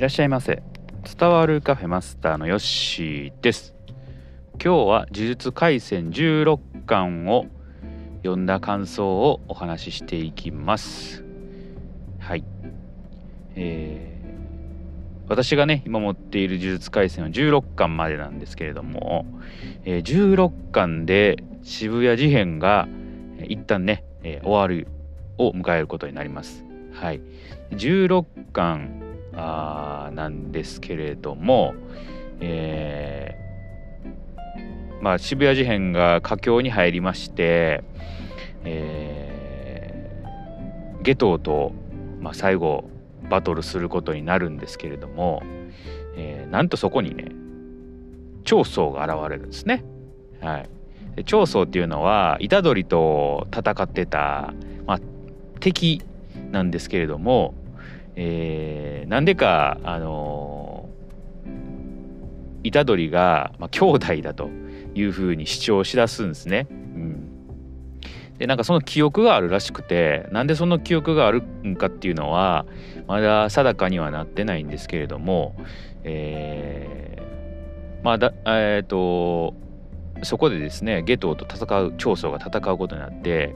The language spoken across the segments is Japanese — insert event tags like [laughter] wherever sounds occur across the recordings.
いらっしゃいませ。伝わるカフェマスターのヨッシーです。今日は呪術廻戦16巻を読んだ感想をお話ししていきます。はい。えー、私がね今持っている呪術廻戦は16巻までなんですけれども、えー、16巻で渋谷事変が一旦ね、えー、終わるを迎えることになります。はい。16巻あなんですけれども、えー、まあ、渋谷事変が佳境に入りまして、えー、下等と、まあ、最後バトルすることになるんですけれども、えー、なんとそこにね長宗が現れるんですね。はい、で長宗っていうのは虎杖と戦ってた、まあ、敵なんですけれどもえー、なんでかあのー、虎杖が、まあ、兄弟だというふうに主張しだすんですね。うん、でなんかその記憶があるらしくてなんでその記憶があるんかっていうのはまだ定かにはなってないんですけれども、えー、まあだえっ、ー、とそこでですね下等と戦う長宗が戦うことになって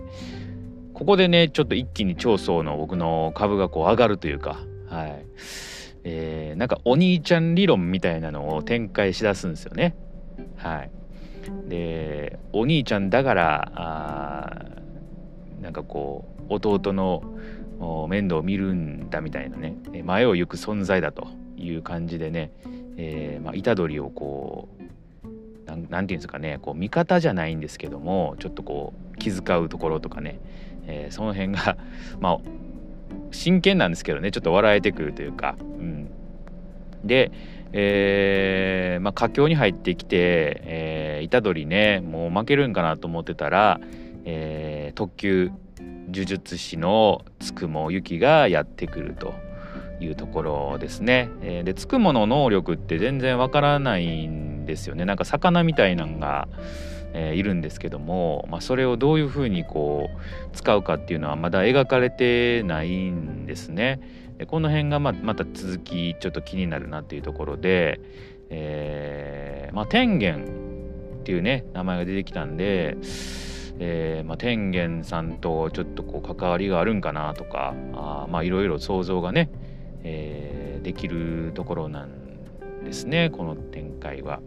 ここでねちょっと一気に長宗の僕の株がこう上がるというかはい。えー、なんかお兄ちゃん理論みたいなのを展開しだすんですよね。はい。でお兄ちゃんだからあなんかこう弟の面倒を見るんだみたいなね。前を行く存在だという感じでね、えーまあ、虎杖をこうなんていうんですかねこう味方じゃないんですけどもちょっとこう気遣うところとかね、えー、その辺が [laughs] まあ真剣なんですけどねちょっと笑えてくるというか、うん、で、えー、まあ、佳境に入ってきて、えー、虎杖ねもう負けるんかなと思ってたら、えー、特級呪術師のつくもゆきがやってくるというところですね。えー、でつくもの能力って全然わからないんですよね。なんか魚みたいなんがえー、いるんですけども、まあ、それをどういうふうにこう使うかっていうのはまだ描かれてないんですね。でこの辺がままた続きちょっと気になるなっていうところで、えーまあ、天元っていうね名前が出てきたんで、えーまあ、天元さんとちょっとこう関わりがあるんかなとかあまあいろいろ想像がね、えー、できるところなんですねこの展開は。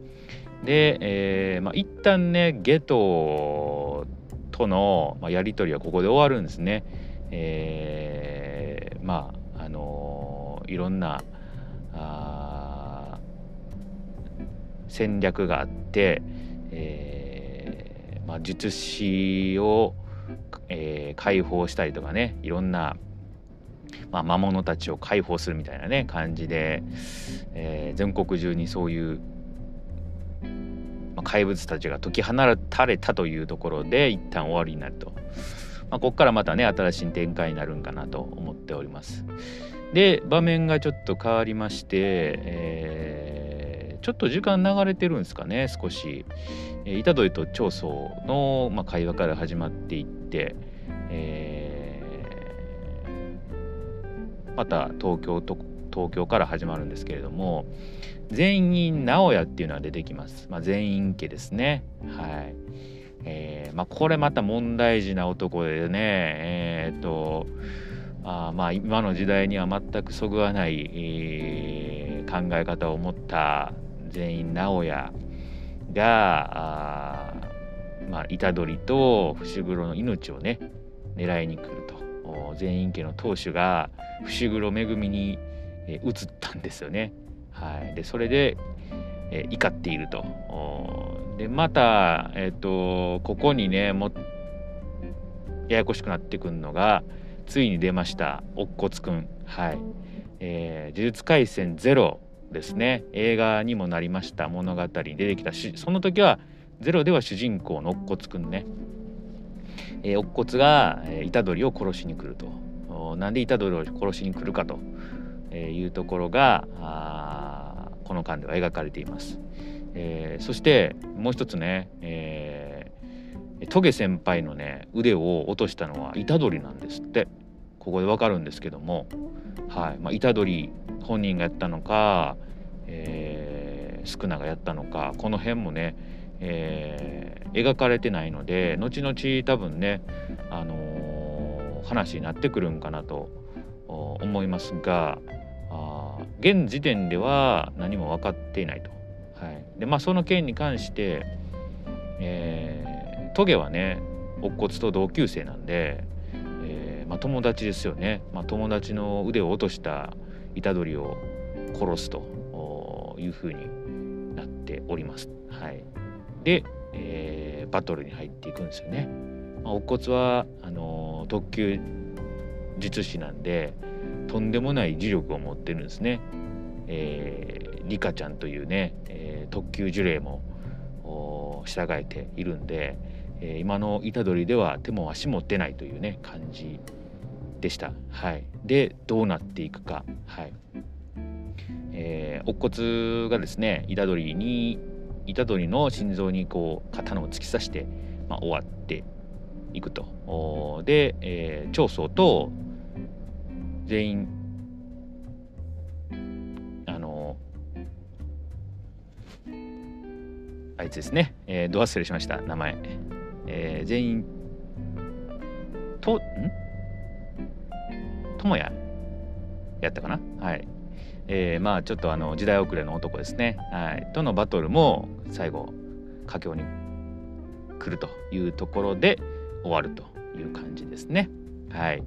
で、えーまあ、一旦ねゲトとの、まあ、やり取りはここで終わるんですね。えー、まああのー、いろんなあ戦略があって、えーまあ、術師を、えー、解放したりとかねいろんなまあ、魔物たちを解放するみたいなね感じで、えー、全国中にそういう、怪物たちが解き放たれたというところで一旦終わりになると、まあ、ここからまたね新しい展開になるんかなと思っております。で場面がちょっと変わりまして、えー、ちょっと時間流れてるんですかね少し、えー、と長宗の、まあ、会話から始まっていって、えー、また東京と東京から始まるんですけれども全員直哉っていうのは出てきます、まあ、全員家ですね。はい。えー、まあ、これまた問題児な男でねえー、っとあまあ今の時代には全くそぐわない、えー、考え方を持った全員直哉があまあ虎杖と伏黒の命をね狙いに来ると。全員家の当主が伏黒恵にえー、移ったんですよね。はい、でそれで、え、怒っていると。でまた、えーと、ここにねもややこしくなってくるのがついに出ました乙骨くん。はい。えー、呪術廻戦ゼロですね。映画にもなりました物語に出てきた。しその時はゼロでは主人公の乙骨くんね、えー、乙骨が、えー、虎杖を殺しに来ると。なんで虎杖を殺しに来るかと。えいうところがこの巻では描かれています。えー、そしてもう一つね、えー、トゲ先輩のね腕を落としたのは虎杖なんですって。ここでわかるんですけども、はい。まあ、虎杖本人がやったのか、えー、スクナがやったのかこの辺もね、えー、描かれてないので後々多分ね、あの、話になってくるんかなと思いますが現時点では何も分かっていないと。はい、でまあその件に関して、えー、トゲはね乙骨と同級生なんで、えーまあ、友達ですよね、まあ、友達の腕を落とした虎杖を殺すというふうになっております。はい、で、えー、バトルに入っていくんですよね。まあ、乙骨はあのー、特級術師なんでとんでもない磁力を持ってるんですね。えー、リカちゃんというね、えー、特級呪霊も従えているんで、えー、今の虎杖では手も足も出ないというね感じでした。はい、でどうなっていくか。はいえー、乙骨がですね虎杖に虎杖の心臓にこう刀を突き刺して、まあ、終わっていくと。で、えー、長宗と全員あのあいつですね、えー、ド忘れしました。名前。えー、全員とん？智也やったかな？はい。えー、まあちょっとあの時代遅れの男ですね、はい、とのバトルも最後佳境に来るというところで終わるという感じですね。はい、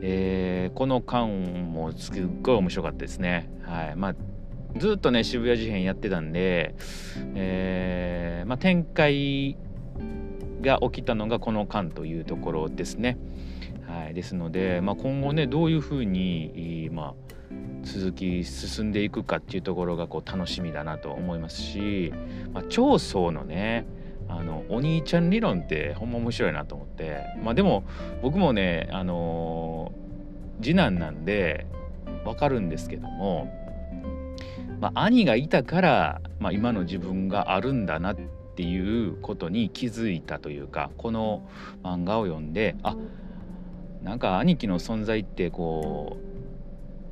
えー、この間もすっごい面白かったですね。はい、まあずっとね渋谷事変やってたんで、えーまあ、展開が起きたのがこの間というところですね。はい、ですので、まあ、今後ねどういうふうに、まあ、続き進んでいくかっていうところがこう楽しみだなと思いますし、まあ、長宗のねあのお兄ちゃん理論ってほんま面白いなと思って。まあでも僕もねあの、次男なんでわかるんですけども、まあ、兄がいたから、まあ、今の自分があるんだなってっていうことに気づいたというかこの漫画を読んであなんか兄貴の存在ってこ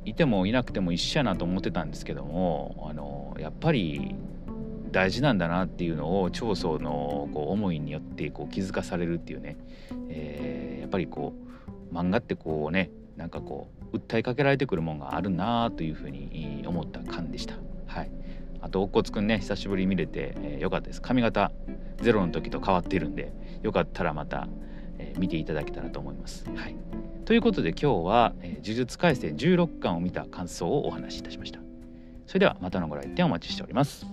ういてもいなくても一緒やなと思ってたんですけどもあのやっぱり大事なんだなっていうのを長宗のこう思いによってこう気づかされるっていうね、えー、やっぱりこう漫画ってこうねなんかこう訴えかけられてくるもんがあるなというふうに思った感でした。はいあと、おっこつくんね、久しぶりに見れて、えー、よかったです。髪型、ゼロの時と変わっているんで、よかったらまた、えー、見ていただけたらと思います。はい。ということで今日は、えー、呪術廻戦16巻を見た感想をお話しいたしました。それではまたのご来店お待ちしております。